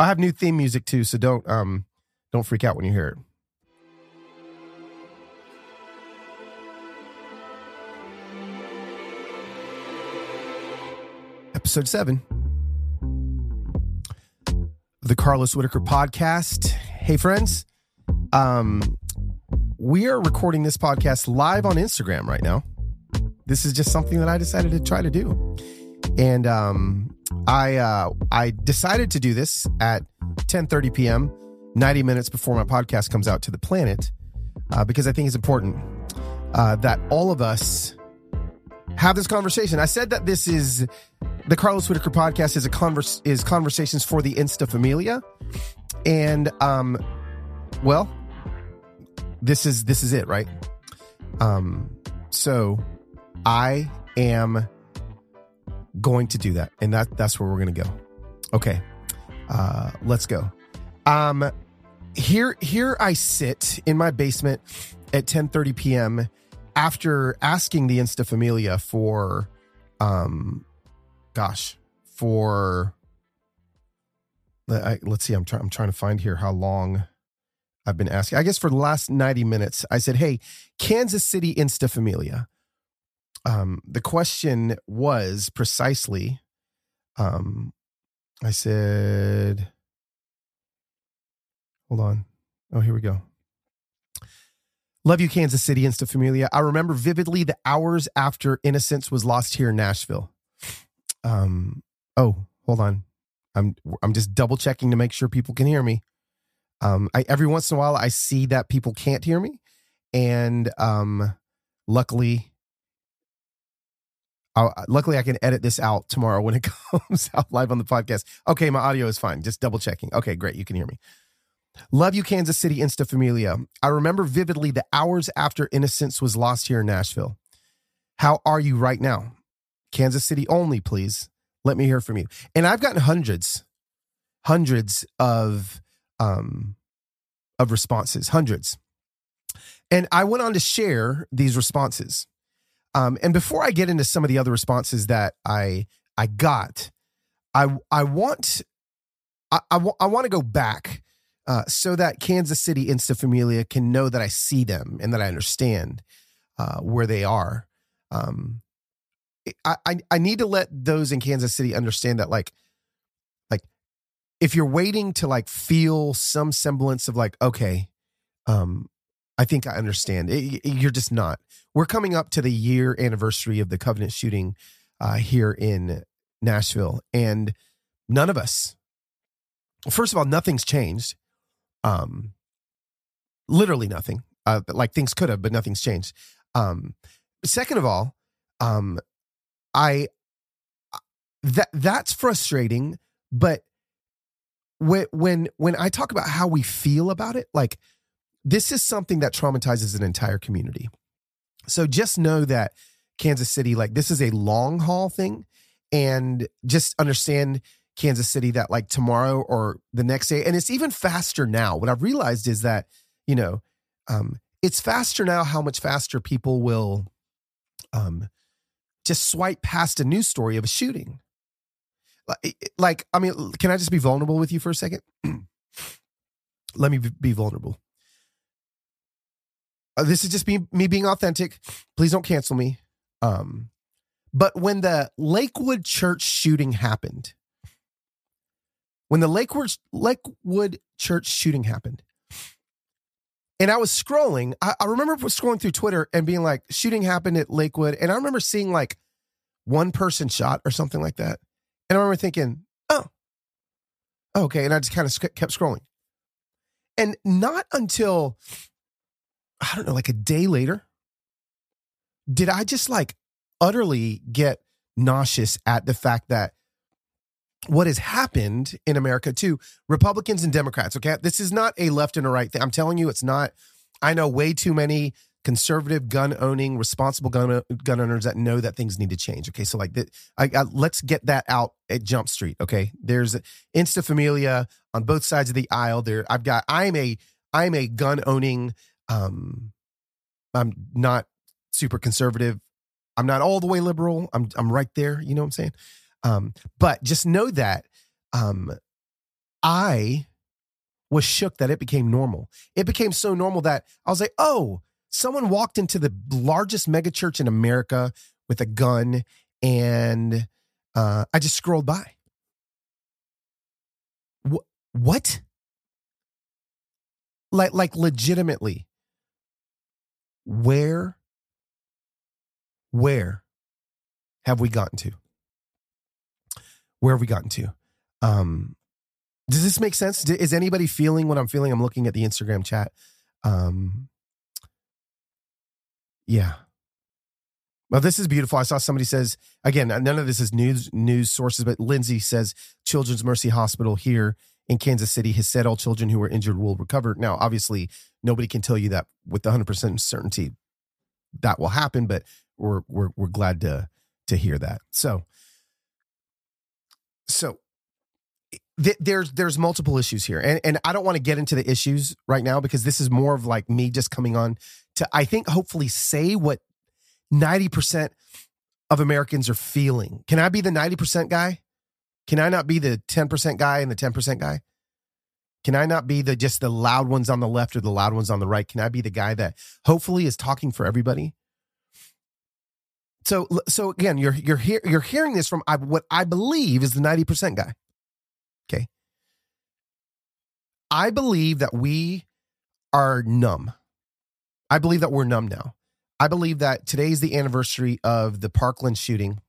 I have new theme music too, so don't um don't freak out when you hear it. Episode 7. The Carlos Whittaker podcast. Hey friends. Um we are recording this podcast live on Instagram right now. This is just something that I decided to try to do. And um I uh I decided to do this at 10:30 p.m. 90 minutes before my podcast comes out to the planet uh, because I think it's important uh, that all of us have this conversation. I said that this is the Carlos Whittaker podcast is a converse is conversations for the Insta Familia, and um, well, this is this is it, right? Um, so I am going to do that, and that that's where we're going to go. Okay, uh, let's go. Um, here, here I sit in my basement at 10:30 p.m. after asking the Insta Familia for, um, gosh, for. I, let's see. I'm trying. I'm trying to find here how long I've been asking. I guess for the last 90 minutes, I said, "Hey, Kansas City Insta Familia." Um, the question was precisely, um, I said, hold on. Oh, here we go. Love you, Kansas City, Insta Familia. I remember vividly the hours after Innocence was lost here in Nashville. Um, oh, hold on. I'm I'm just double checking to make sure people can hear me. Um, I every once in a while I see that people can't hear me, and um, luckily I'll, luckily, I can edit this out tomorrow when it comes out live on the podcast. Okay, my audio is fine. Just double checking. Okay, great. You can hear me. Love you, Kansas City Insta Familia. I remember vividly the hours after Innocence was lost here in Nashville. How are you right now? Kansas City only, please. Let me hear from you. And I've gotten hundreds, hundreds of um of responses, hundreds. And I went on to share these responses. Um, and before I get into some of the other responses that I I got, I I want I, I, I want to go back uh, so that Kansas City Insta Familia can know that I see them and that I understand uh, where they are. Um, I, I I need to let those in Kansas City understand that like like if you're waiting to like feel some semblance of like okay, um, I think I understand. It, you're just not. We're coming up to the year anniversary of the Covenant shooting uh, here in Nashville, and none of us. First of all, nothing's changed. Um, literally nothing. Uh, like things could have, but nothing's changed. Um, second of all, um, I that that's frustrating. But when when when I talk about how we feel about it, like this is something that traumatizes an entire community. So just know that Kansas City, like this is a long haul thing. And just understand Kansas City that like tomorrow or the next day, and it's even faster now. What I've realized is that, you know, um, it's faster now how much faster people will um just swipe past a news story of a shooting. Like, like I mean, can I just be vulnerable with you for a second? Let me be vulnerable. Uh, this is just me, me being authentic. Please don't cancel me. Um, but when the Lakewood church shooting happened, when the Lakewood Lakewood church shooting happened, and I was scrolling, I, I remember scrolling through Twitter and being like, shooting happened at Lakewood, and I remember seeing like one person shot or something like that, and I remember thinking, oh, okay, and I just kind of kept scrolling, and not until I don't know, like a day later, did I just like utterly get nauseous at the fact that what has happened in America to Republicans and Democrats. Okay. This is not a left and a right thing. I'm telling you, it's not. I know way too many conservative gun owning, responsible gun gun owners that know that things need to change. Okay, so like I, I, let's get that out at Jump Street. Okay, there's Insta Familia on both sides of the aisle. There, I've got. I'm a I'm a gun owning. Um, I'm not super conservative. I'm not all the way liberal. I'm I'm right there. You know what I'm saying? Um, but just know that um, I was shook that it became normal. It became so normal that I was like, oh, someone walked into the largest megachurch in America with a gun, and uh, I just scrolled by. Wh- what? Like, like, legitimately, where, where have we gotten to? Where have we gotten to? Um, does this make sense? Is anybody feeling what I'm feeling? I'm looking at the Instagram chat. Um, yeah. Well, this is beautiful. I saw somebody says again. None of this is news news sources, but Lindsay says Children's Mercy Hospital here in Kansas City has said all children who were injured will recover. Now, obviously, nobody can tell you that with 100 percent certainty that will happen, but we're we're we're glad to to hear that. So, so th- there's there's multiple issues here, and and I don't want to get into the issues right now because this is more of like me just coming on to I think hopefully say what 90% of Americans are feeling. Can I be the 90% guy? Can I not be the 10% guy and the 10% guy? Can I not be the just the loud ones on the left or the loud ones on the right? Can I be the guy that hopefully is talking for everybody? So so again, you're you're here you're hearing this from what I believe is the 90% guy. Okay. I believe that we are numb. I believe that we're numb now. I believe that today is the anniversary of the Parkland shooting.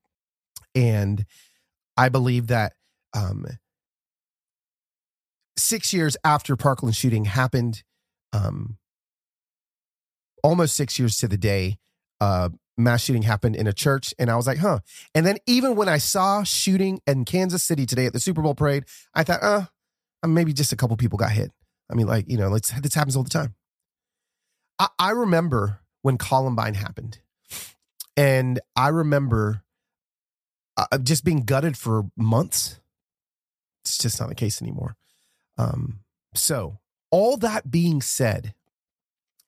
And I believe that um, six years after Parkland shooting happened, um, almost six years to the day, uh, mass shooting happened in a church. And I was like, huh. And then even when I saw shooting in Kansas City today at the Super Bowl parade, I thought, uh, maybe just a couple people got hit. I mean, like, you know, this happens all the time. I, I remember when Columbine happened, and I remember uh, just being gutted for months. It's just not the case anymore. Um, so, all that being said,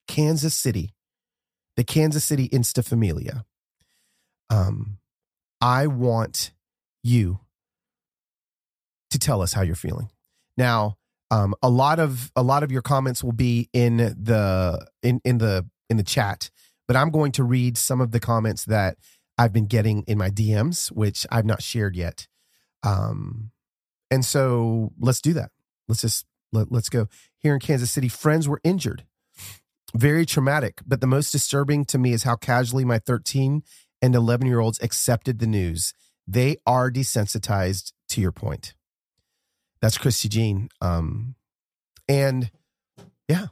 Kansas City, the Kansas City Insta Familia, um, I want you to tell us how you're feeling. Now, um, a lot of a lot of your comments will be in the in in the in the chat, but I'm going to read some of the comments that I've been getting in my DMs, which I've not shared yet. Um, and so let's do that. Let's just let, let's go. Here in Kansas City, friends were injured. Very traumatic, but the most disturbing to me is how casually my 13 and 11 year olds accepted the news. They are desensitized to your point. That's Christy Jean. Um, and yeah,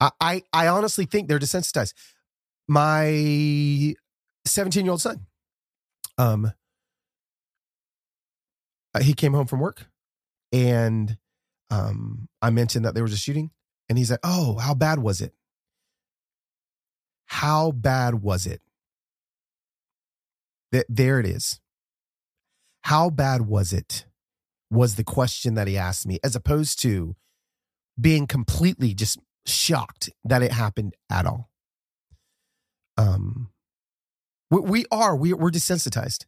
I, I, I honestly think they're desensitized. My 17 year old son, um, uh, he came home from work and um, I mentioned that there was a shooting and he's like, Oh, how bad was it? How bad was it? That there it is. How bad was it? was the question that he asked me, as opposed to being completely just shocked that it happened at all. Um, we, we are we, we're desensitized,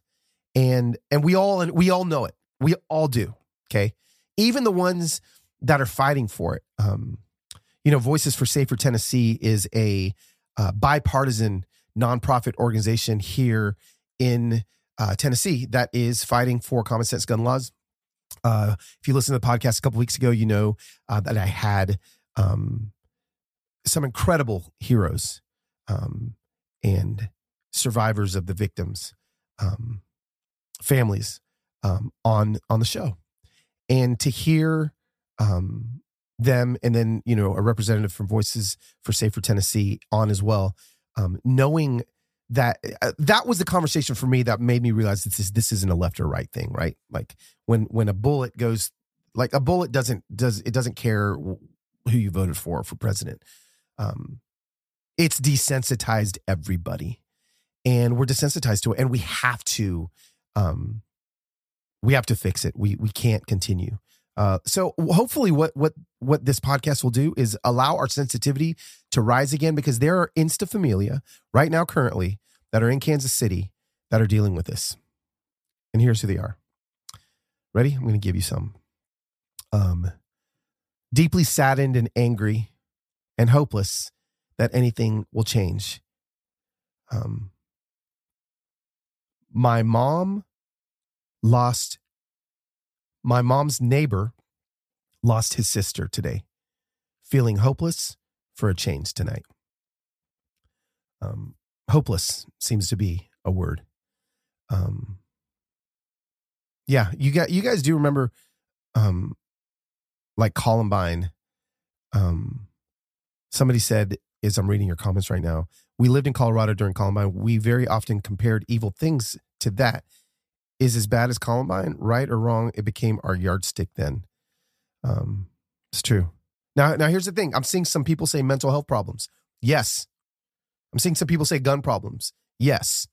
and and we all and we all know it. We all do. Okay, even the ones that are fighting for it. Um, you know, Voices for Safer Tennessee is a uh, bipartisan nonprofit organization here in uh, Tennessee that is fighting for common sense gun laws uh, if you listen to the podcast a couple weeks ago, you know uh, that I had um, some incredible heroes um, and survivors of the victims, um, families um, on on the show, and to hear um, them, and then you know a representative from Voices for Safer Tennessee on as well, um, knowing that uh, that was the conversation for me that made me realize this is this isn't a left or right thing, right? Like when when a bullet goes like a bullet doesn't does it doesn't care who you voted for for president. Um, it's desensitized everybody, and we're desensitized to it, and we have to um, we have to fix it. We we can't continue. Uh, so hopefully, what what what this podcast will do is allow our sensitivity to rise again because there are insta familia right now currently that are in Kansas City that are dealing with this, and here's who they are. Ready? I'm going to give you some. Um, deeply saddened and angry and hopeless that anything will change. Um, my mom lost my mom's neighbor lost his sister today, feeling hopeless for a change tonight. Um, hopeless seems to be a word. Um, yeah, you got you guys do remember, um, like Columbine. Um, somebody said, as I'm reading your comments right now, we lived in Colorado during Columbine. We very often compared evil things to that is as bad as Columbine, right or wrong, it became our yardstick then. Um, it's true. Now, now here's the thing. I'm seeing some people say mental health problems. Yes. I'm seeing some people say gun problems. Yes.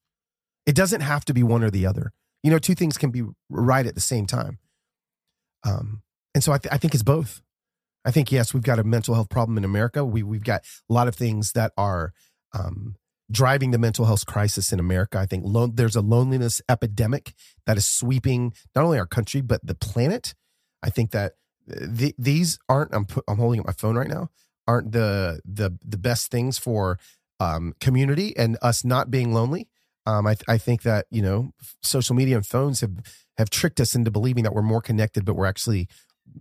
It doesn't have to be one or the other. You know, two things can be right at the same time. Um, and so I, th- I think it's both. I think yes, we've got a mental health problem in America. We we've got a lot of things that are um, driving the mental health crisis in America. I think lo- there's a loneliness epidemic that is sweeping not only our country but the planet. I think that uh, the, these aren't. I'm I'm holding up my phone right now. Aren't the the the best things for um, community and us not being lonely. Um, I th- I think that you know social media and phones have have tricked us into believing that we're more connected, but we're actually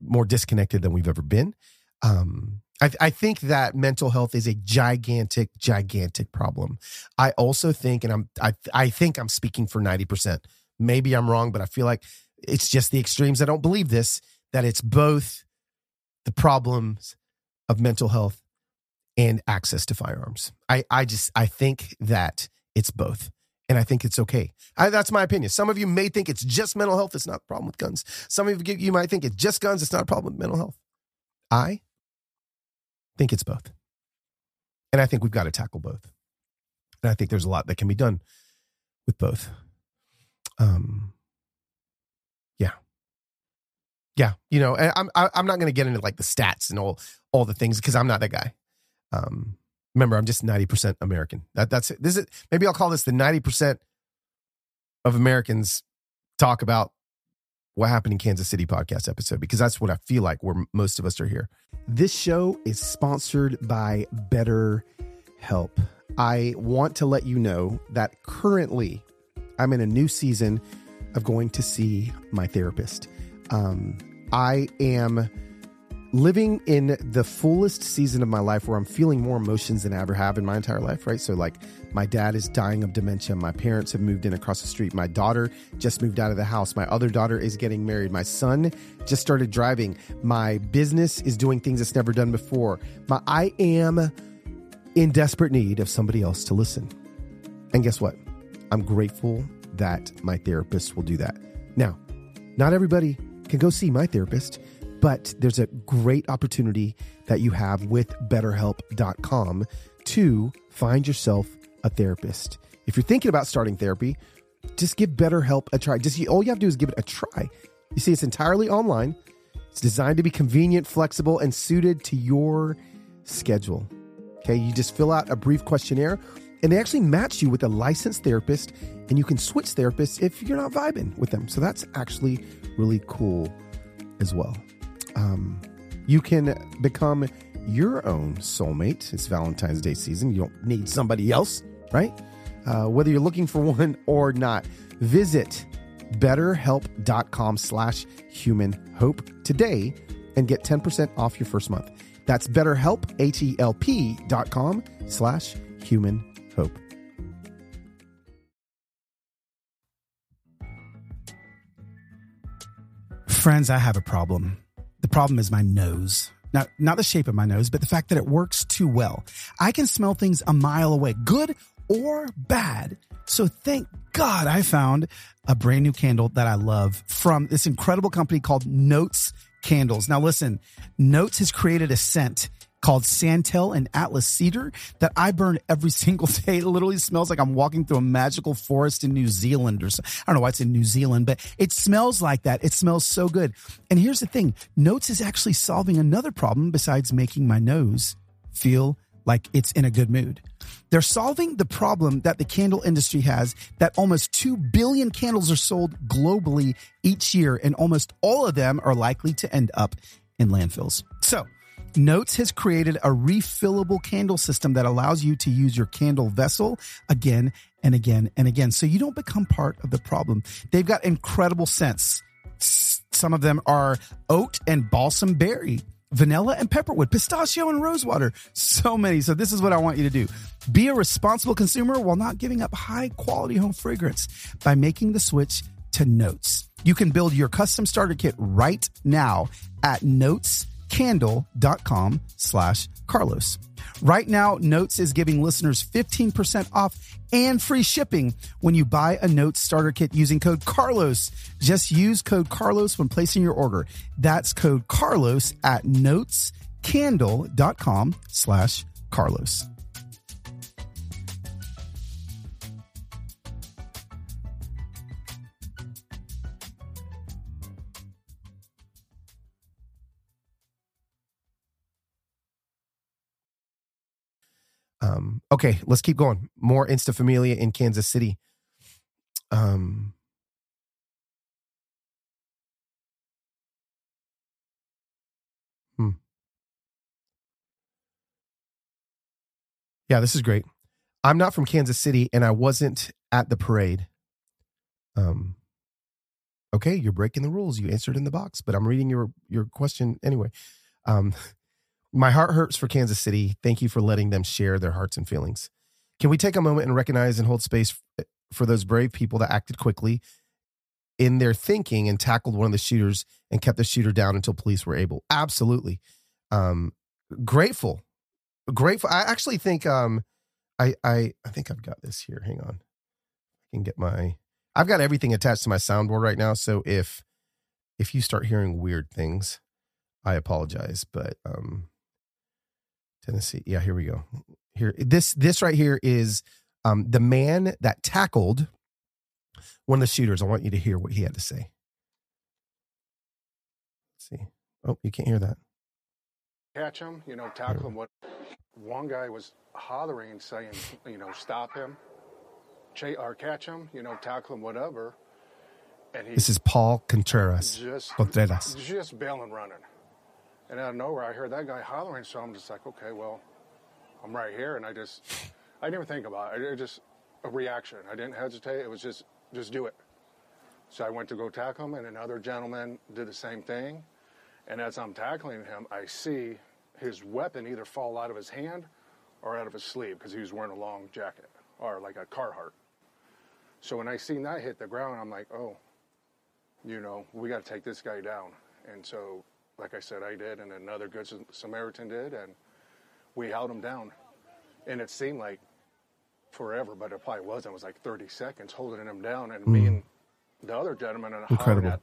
more disconnected than we've ever been. Um, I, I think that mental health is a gigantic, gigantic problem. I also think, and I'm, I, I think I'm speaking for 90%. Maybe I'm wrong, but I feel like it's just the extremes. I don't believe this, that it's both the problems of mental health and access to firearms. I, I just, I think that it's both. And I think it's okay. I, that's my opinion. Some of you may think it's just mental health. It's not a problem with guns. Some of you, you might think it's just guns. It's not a problem with mental health. I think it's both. And I think we've got to tackle both. And I think there's a lot that can be done with both. Um, yeah. Yeah. You know, I'm, I'm not going to get into like the stats and all, all the things because I'm not that guy. Um, remember, I'm just 90% American. That, that's it. This is, maybe I'll call this the 90% of Americans talk about what happened in Kansas City podcast episode because that's what I feel like where most of us are here. This show is sponsored by Better Help. I want to let you know that currently I'm in a new season of going to see my therapist. Um, I am living in the fullest season of my life where I'm feeling more emotions than I ever have in my entire life, right? So, like, my dad is dying of dementia. My parents have moved in across the street. My daughter just moved out of the house. My other daughter is getting married. My son just started driving. My business is doing things it's never done before. My, I am in desperate need of somebody else to listen. And guess what? I'm grateful that my therapist will do that. Now, not everybody can go see my therapist, but there's a great opportunity that you have with betterhelp.com to find yourself a therapist. If you're thinking about starting therapy, just give BetterHelp a try. Just all you have to do is give it a try. You see, it's entirely online. It's designed to be convenient, flexible, and suited to your schedule. Okay, you just fill out a brief questionnaire, and they actually match you with a licensed therapist, and you can switch therapists if you're not vibing with them. So that's actually really cool as well. Um, you can become your own soulmate. It's Valentine's Day season. You don't need somebody else right? Uh, whether you're looking for one or not, visit betterhelp.com slash human hope today and get 10% off your first month. That's betterhelp, H-E-L-P dot com slash human hope. Friends, I have a problem. Problem is my nose. Now, not the shape of my nose, but the fact that it works too well. I can smell things a mile away, good or bad. So thank God I found a brand new candle that I love from this incredible company called Notes Candles. Now listen, Notes has created a scent called Santal and Atlas Cedar that I burn every single day. It literally smells like I'm walking through a magical forest in New Zealand or so. I don't know why it's in New Zealand, but it smells like that. It smells so good. And here's the thing. Notes is actually solving another problem besides making my nose feel like it's in a good mood. They're solving the problem that the candle industry has that almost 2 billion candles are sold globally each year, and almost all of them are likely to end up in landfills. So, Notes has created a refillable candle system that allows you to use your candle vessel again and again and again. So you don't become part of the problem. They've got incredible scents. Some of them are oat and balsam berry vanilla and pepperwood, pistachio and rosewater. So many. So this is what I want you to do. Be a responsible consumer while not giving up high quality home fragrance by making the switch to Notes. You can build your custom starter kit right now at notescandle.com slash Carlos. Right now, Notes is giving listeners 15% off and free shipping when you buy a Notes starter kit using code Carlos. Just use code Carlos when placing your order. That's code Carlos at notescandle.com slash Carlos. Um, okay, let's keep going. More Insta Familia in Kansas City. Um, hmm. Yeah, this is great. I'm not from Kansas City and I wasn't at the parade. Um, okay, you're breaking the rules. You answered in the box, but I'm reading your your question anyway. Um, my heart hurts for Kansas City. Thank you for letting them share their hearts and feelings. Can we take a moment and recognize and hold space for those brave people that acted quickly in their thinking and tackled one of the shooters and kept the shooter down until police were able? Absolutely. Um, grateful. Grateful. I actually think um I I I think I've got this here. Hang on. I can get my I've got everything attached to my soundboard right now. So if if you start hearing weird things, I apologize. But um Tennessee. Yeah, here we go. Here, this this right here is um, the man that tackled one of the shooters. I want you to hear what he had to say. Let's see. Oh, you can't hear that. Catch him, you know, tackle him. What one guy was hollering saying, you know, stop him, ch- or catch him, you know, tackle him, whatever. And he this is Paul Contreras. Just, Contreras. just bailing running. And out of nowhere, I heard that guy hollering. So I'm just like, okay, well, I'm right here. And I just, I didn't think about it. It just a reaction. I didn't hesitate. It was just, just do it. So I went to go tackle him, and another gentleman did the same thing. And as I'm tackling him, I see his weapon either fall out of his hand or out of his sleeve because he was wearing a long jacket or like a Carhartt. So when I seen that hit the ground, I'm like, oh, you know, we got to take this guy down. And so like I said, I did, and another good Samaritan did, and we held him down. And it seemed like forever, but it probably wasn't. It was like 30 seconds holding him down, and mm. me and the other gentleman and Incredible. at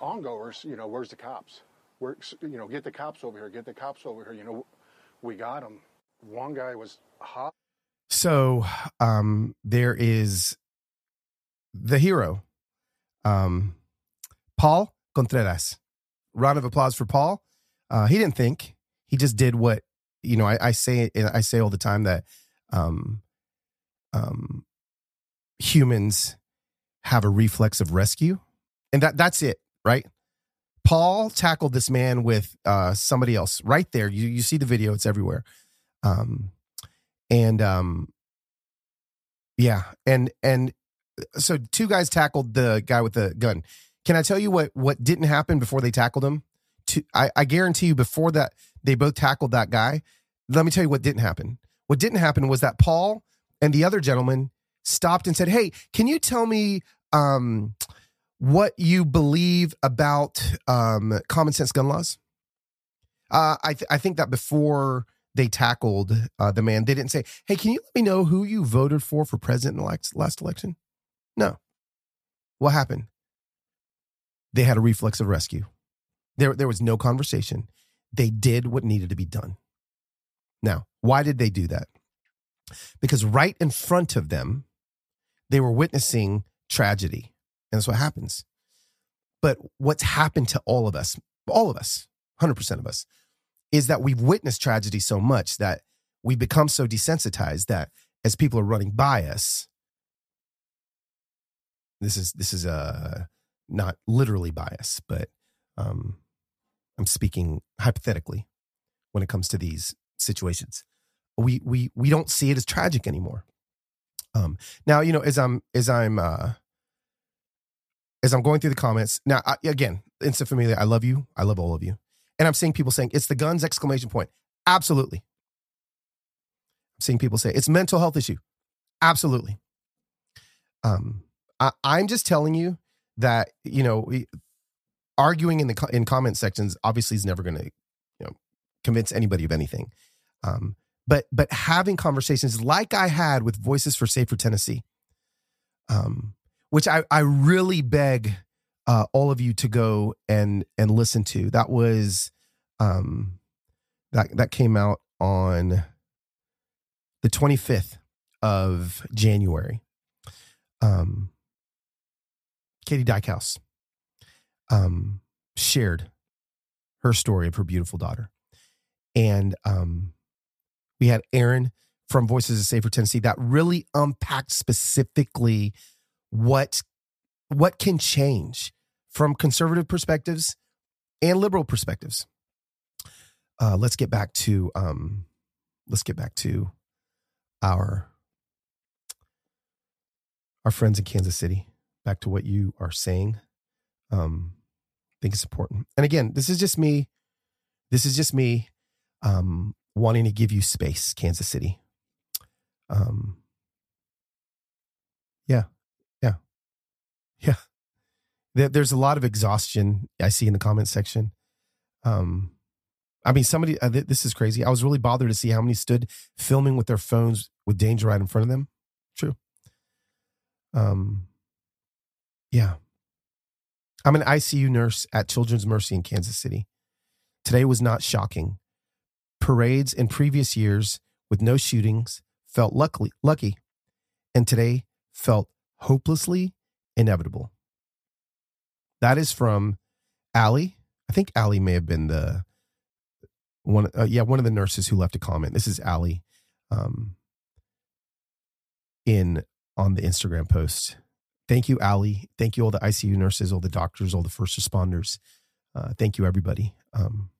ongoers, you know, where's the cops? Where, you know, get the cops over here, get the cops over here. You know, we got him. One guy was hot. So um, there is the hero, um, Paul Contreras round of applause for Paul. Uh, he didn't think. He just did what you know. I, I say I say all the time that um, um, humans have a reflex of rescue, and that that's it, right? Paul tackled this man with uh, somebody else right there. You you see the video; it's everywhere. Um, and um, yeah, and and so two guys tackled the guy with the gun. Can I tell you what what didn't happen before they tackled him? To, I, I guarantee you, before that they both tackled that guy. Let me tell you what didn't happen. What didn't happen was that Paul and the other gentleman stopped and said, "Hey, can you tell me um, what you believe about um, common sense gun laws?" Uh, I th- I think that before they tackled uh, the man. They didn't say, "Hey, can you let me know who you voted for for president in the last election?" No. What happened? They had a reflex of rescue. There, there was no conversation. They did what needed to be done. Now, why did they do that? Because right in front of them, they were witnessing tragedy. And that's what happens. But what's happened to all of us, all of us, 100% of us, is that we've witnessed tragedy so much that we become so desensitized that as people are running by us, this is this is a uh, not literally bias, but um, I'm speaking hypothetically when it comes to these situations. We we we don't see it as tragic anymore. Um, now you know as I'm as I'm uh, as I'm going through the comments now I, again, Insta Familia, I love you, I love all of you, and I'm seeing people saying it's the guns exclamation point. Absolutely, I'm seeing people say it's mental health issue. Absolutely. Um, I, I'm just telling you that you know arguing in the in comment sections obviously is never going to you know convince anybody of anything. Um, but but having conversations like I had with Voices for Safer Tennessee, um, which I I really beg uh, all of you to go and and listen to. That was um, that that came out on the 25th of January. Um, Katy Dieckhaus um, shared her story of her beautiful daughter. And um, we had Aaron from Voices of Safer Tennessee that really unpacked specifically what what can change from conservative perspectives and liberal perspectives. Uh, let's get back to um, let's get back to our our friends in Kansas City back to what you are saying. Um, I think it's important. And again, this is just me. This is just me um, wanting to give you space, Kansas City. Um, yeah, yeah, yeah. There, there's a lot of exhaustion I see in the comment section. Um, I mean, somebody, uh, th- this is crazy. I was really bothered to see how many stood filming with their phones with danger right in front of them. True. Um, yeah. I'm an ICU nurse at Children's Mercy in Kansas City. Today was not shocking. Parades in previous years with no shootings felt lucky, lucky, and today felt hopelessly inevitable. That is from Allie. I think Allie may have been the one. Uh, yeah, one of the nurses who left a comment. This is Allie, um, in on the Instagram post thank you, Allie. Thank you, all the ICU nurses, all the doctors, all the first responders. Uh, thank you, everybody, um,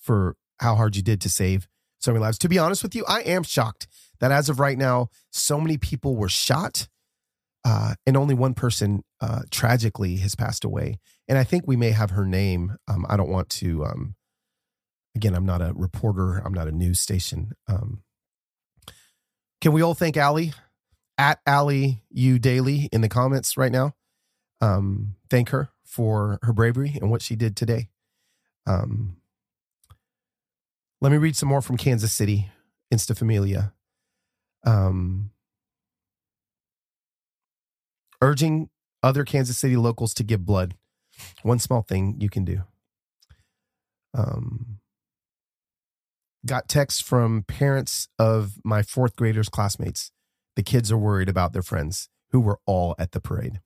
for how hard you did to save so many lives. To be honest with you, I am shocked that as of right now, so many people were shot uh, and only one person uh, tragically has passed away. And I think we may have her name. Um, I don't want to. Um, again, I'm not a reporter. I'm not a news station. Um, can we all thank Allie at Allie U Daily in the comments right now. Um, thank her for her bravery and what she did today. Um, let me read some more from Kansas City, Insta Familia. Um, urging other Kansas City locals to give blood. One small thing you can do. Um, got texts from parents of my fourth graders classmates the kids are worried about their friends who were all at the parade.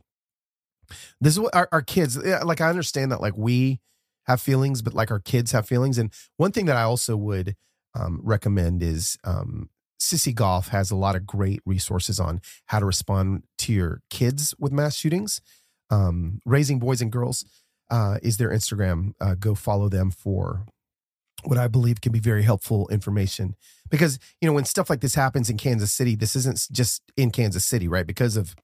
This is what our, our kids like. I understand that like we have feelings, but like our kids have feelings. And one thing that I also would um, recommend is um, Sissy Goff has a lot of great resources on how to respond to your kids with mass shootings. Um, Raising Boys and Girls uh, is their Instagram. Uh, go follow them for what I believe can be very helpful information. Because, you know, when stuff like this happens in Kansas City, this isn't just in Kansas City, right? Because of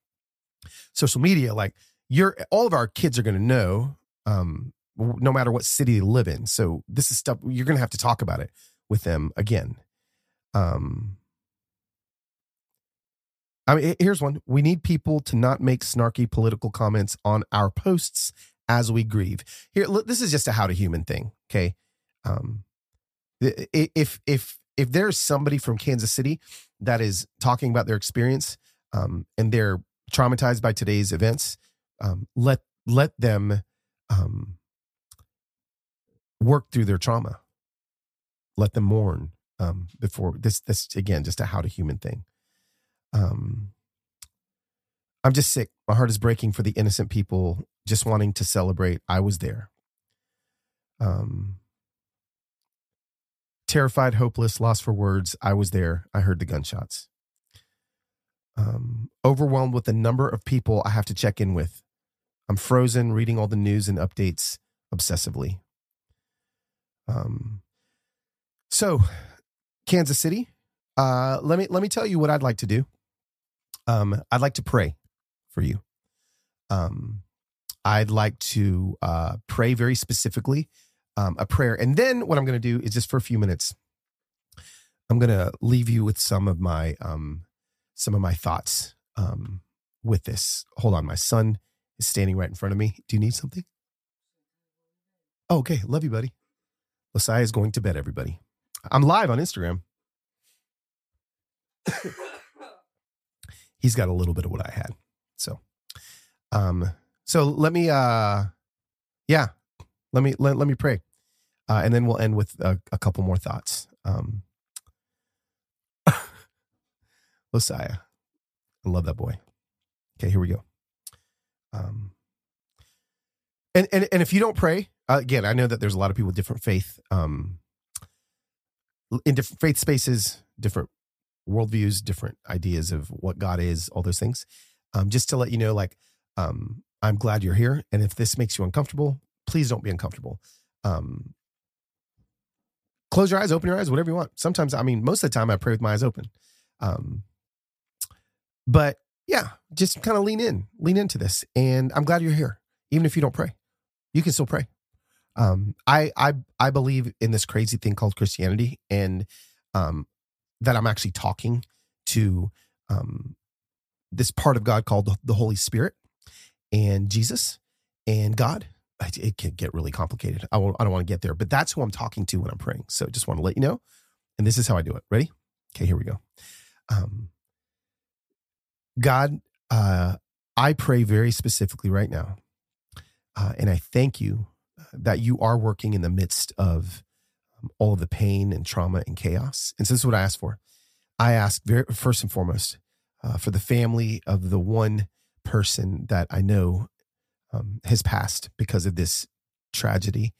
social media, like you're all of our kids are going to know, um, no matter what city they live in. So this is stuff you're going to have to talk about it with them again. Um, I mean, here's one. We need people to not make snarky political comments on our posts as we grieve. Here, look, this is just a how to human thing. Okay um, if if if there's somebody from Kansas City that is talking about their experience um, and they're traumatized by today's events, um, let let them um, work through their trauma. Let them mourn um, before this. This again, just a how to human thing. Um, I'm just sick. My heart is breaking for the innocent people just wanting to celebrate. I was there. Um, terrified, hopeless, lost for words. I was there. I heard the gunshots. Um, overwhelmed with the number of people I have to check in with. I'm frozen reading all the news and updates obsessively. Um, so, Kansas City, uh, let me let me tell you what I'd like to do. Um, I'd like to pray for you. Um, I'd like to uh, pray very specifically um, a prayer, and then what I'm going to do is just for a few minutes, I'm going to leave you with some of my um, some of my thoughts um, with this. Hold on, my son is standing right in front of me. Do you need something? Oh, okay. Love you, buddy. Losiah is going to bed, everybody. I'm live on Instagram. He's got a little bit of what I had. So, um, so let me, uh, yeah, let me, let, let me pray. Uh, and then we'll end with a, a couple more thoughts. Um, Losiah, I love that boy. Okay, here we go. Um, and, and, and if you don't pray, uh, again, I know that there's a lot of people with different faith, um, in different faith spaces, different worldviews, different ideas of what God is, all those things. Um, just to let you know, like, um, I'm glad you're here. And if this makes you uncomfortable, please don't be uncomfortable. Um, close your eyes, open your eyes, whatever you want. Sometimes, I mean, most of the time I pray with my eyes open. Um, but yeah, just kind of lean in, lean into this. And I'm glad you're here. Even if you don't pray, you can still pray. Um, I, I, I believe in this crazy thing called Christianity and, um, that I'm actually talking to, um, this part of God called the Holy Spirit and Jesus and God. It can get really complicated. I, won't, I don't want to get there, but that's who I'm talking to when I'm praying. So just want to let you know. And this is how I do it. Ready? Okay, here we go. Um, God, uh, I pray very specifically right now. Uh, and I thank you uh, that you are working in the midst of um, all of the pain and trauma and chaos. And so this is what I ask for. I ask very first and foremost uh, for the family of the one person that I know um, has passed because of this tragedy.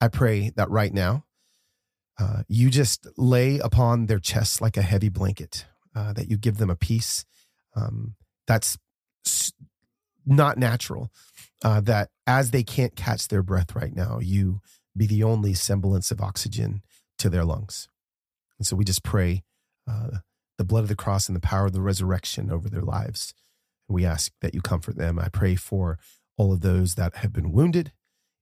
I pray that right now uh, you just lay upon their chests like a heavy blanket, uh, that you give them a peace um, that's not natural. Uh, that as they can't catch their breath right now, you be the only semblance of oxygen to their lungs. And so we just pray uh, the blood of the cross and the power of the resurrection over their lives. We ask that you comfort them. I pray for all of those that have been wounded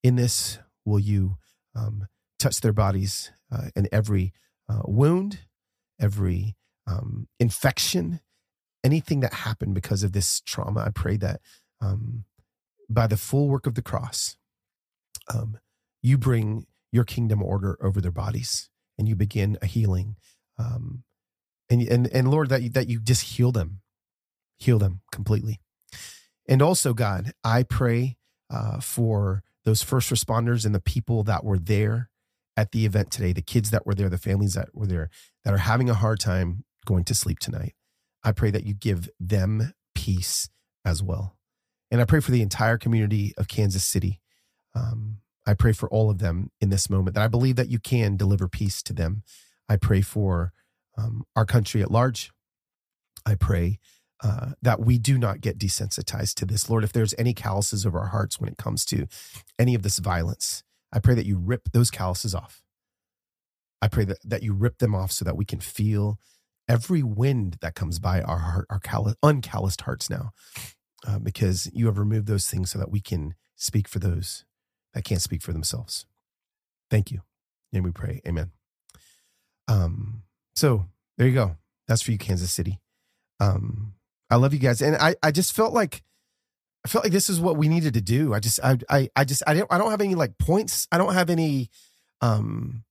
in this. Will you um, touch their bodies uh, and every uh, wound, every um, infection, anything that happened because of this trauma, I pray that um, by the full work of the cross, um, you bring your kingdom order over their bodies and you begin a healing. Um, and, and, and Lord, that you, that you just heal them, heal them completely. And also, God, I pray uh, for those first responders and the people that were there at the event today, the kids that were there, the families that were there that are having a hard time going to sleep tonight. I pray that you give them peace as well. And I pray for the entire community of Kansas City. Um, I pray for all of them in this moment that I believe that you can deliver peace to them. I pray for um, our country at large. I pray uh, that we do not get desensitized to this. Lord, if there's any calluses of our hearts when it comes to any of this violence, I pray that you rip those calluses off. I pray that, that you rip them off so that we can feel every wind that comes by our heart, our callous, uncalloused hearts now, uh, because you have removed those things so that we can speak for those that can't speak for themselves. Thank you. And we pray. Amen. Um, so there you go. That's for you, Kansas City. Um, I love you guys. And I, I just felt like, I felt like this is what we needed to do. I just, I, I, I just, I don't, I don't have any like points. I don't have any, um,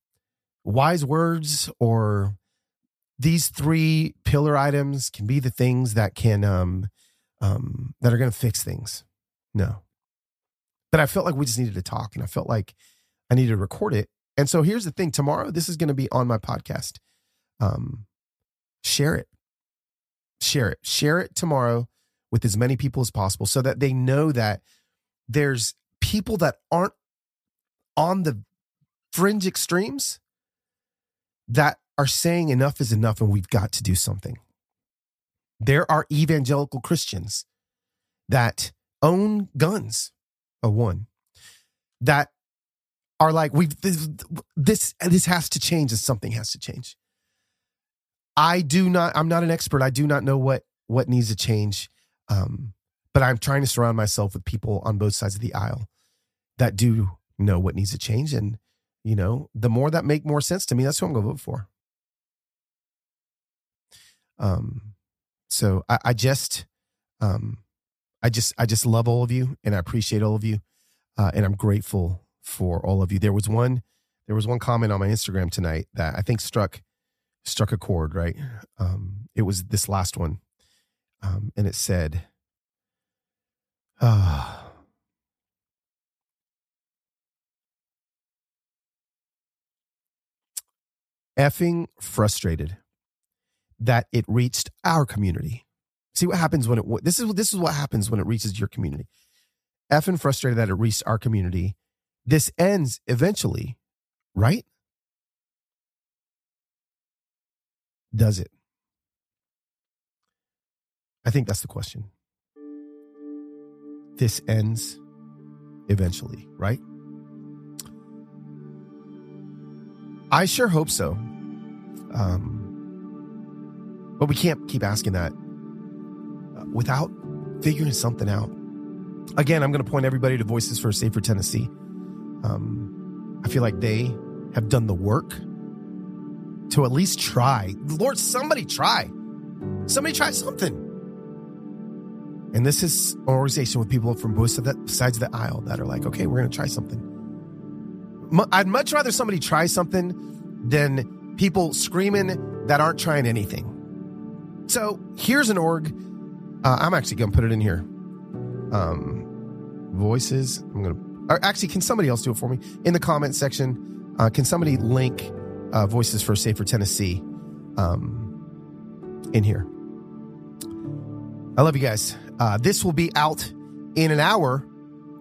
wise words or these three pillar items can be the things that can um um that are going to fix things no but i felt like we just needed to talk and i felt like i needed to record it and so here's the thing tomorrow this is going to be on my podcast um share it share it share it tomorrow with as many people as possible so that they know that there's people that aren't on the fringe extremes that are saying enough is enough and we've got to do something. There are evangelical Christians that own guns, a one, that are like, we've this, this has to change and something has to change. I do not, I'm not an expert. I do not know what what needs to change. Um, but I'm trying to surround myself with people on both sides of the aisle that do know what needs to change. And, you know, the more that make more sense to me, that's who I'm going to vote for. Um, so I, I just, um, I just, I just love all of you and I appreciate all of you. Uh, and I'm grateful for all of you. There was one, there was one comment on my Instagram tonight that I think struck, struck a chord, right? Um, it was this last one. Um, and it said, ah, effing frustrated that it reached our community. See what happens when it this is this is what happens when it reaches your community. Effing frustrated that it reached our community. This ends eventually, right? Does it? I think that's the question. This ends eventually, right? I sure hope so. Um, but we can't keep asking that uh, without figuring something out. Again, I'm going to point everybody to Voices for a Safer Tennessee. Um, I feel like they have done the work to at least try. Lord, somebody try. Somebody try something. And this is an organization with people from both sides of the aisle that are like, okay, we're going to try something. I'd much rather somebody try something than people screaming that aren't trying anything. So here's an org. Uh, I'm actually going to put it in here. Um, voices. I'm going to. Actually, can somebody else do it for me in the comment section? Uh, can somebody link uh, Voices for Safer Tennessee um, in here? I love you guys. Uh, this will be out in an hour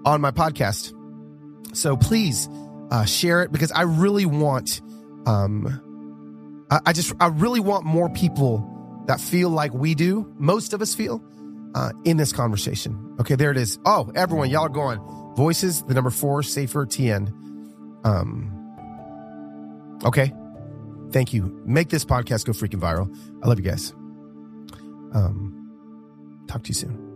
on my podcast. So please uh, share it because I really want, um, I, I, just, I really want more people that feel like we do, most of us feel, uh, in this conversation. Okay, there it is. Oh, everyone, y'all are going. Voices, the number four, safer TN. Um, okay. Thank you. Make this podcast go freaking viral. I love you guys. Um, talk to you soon.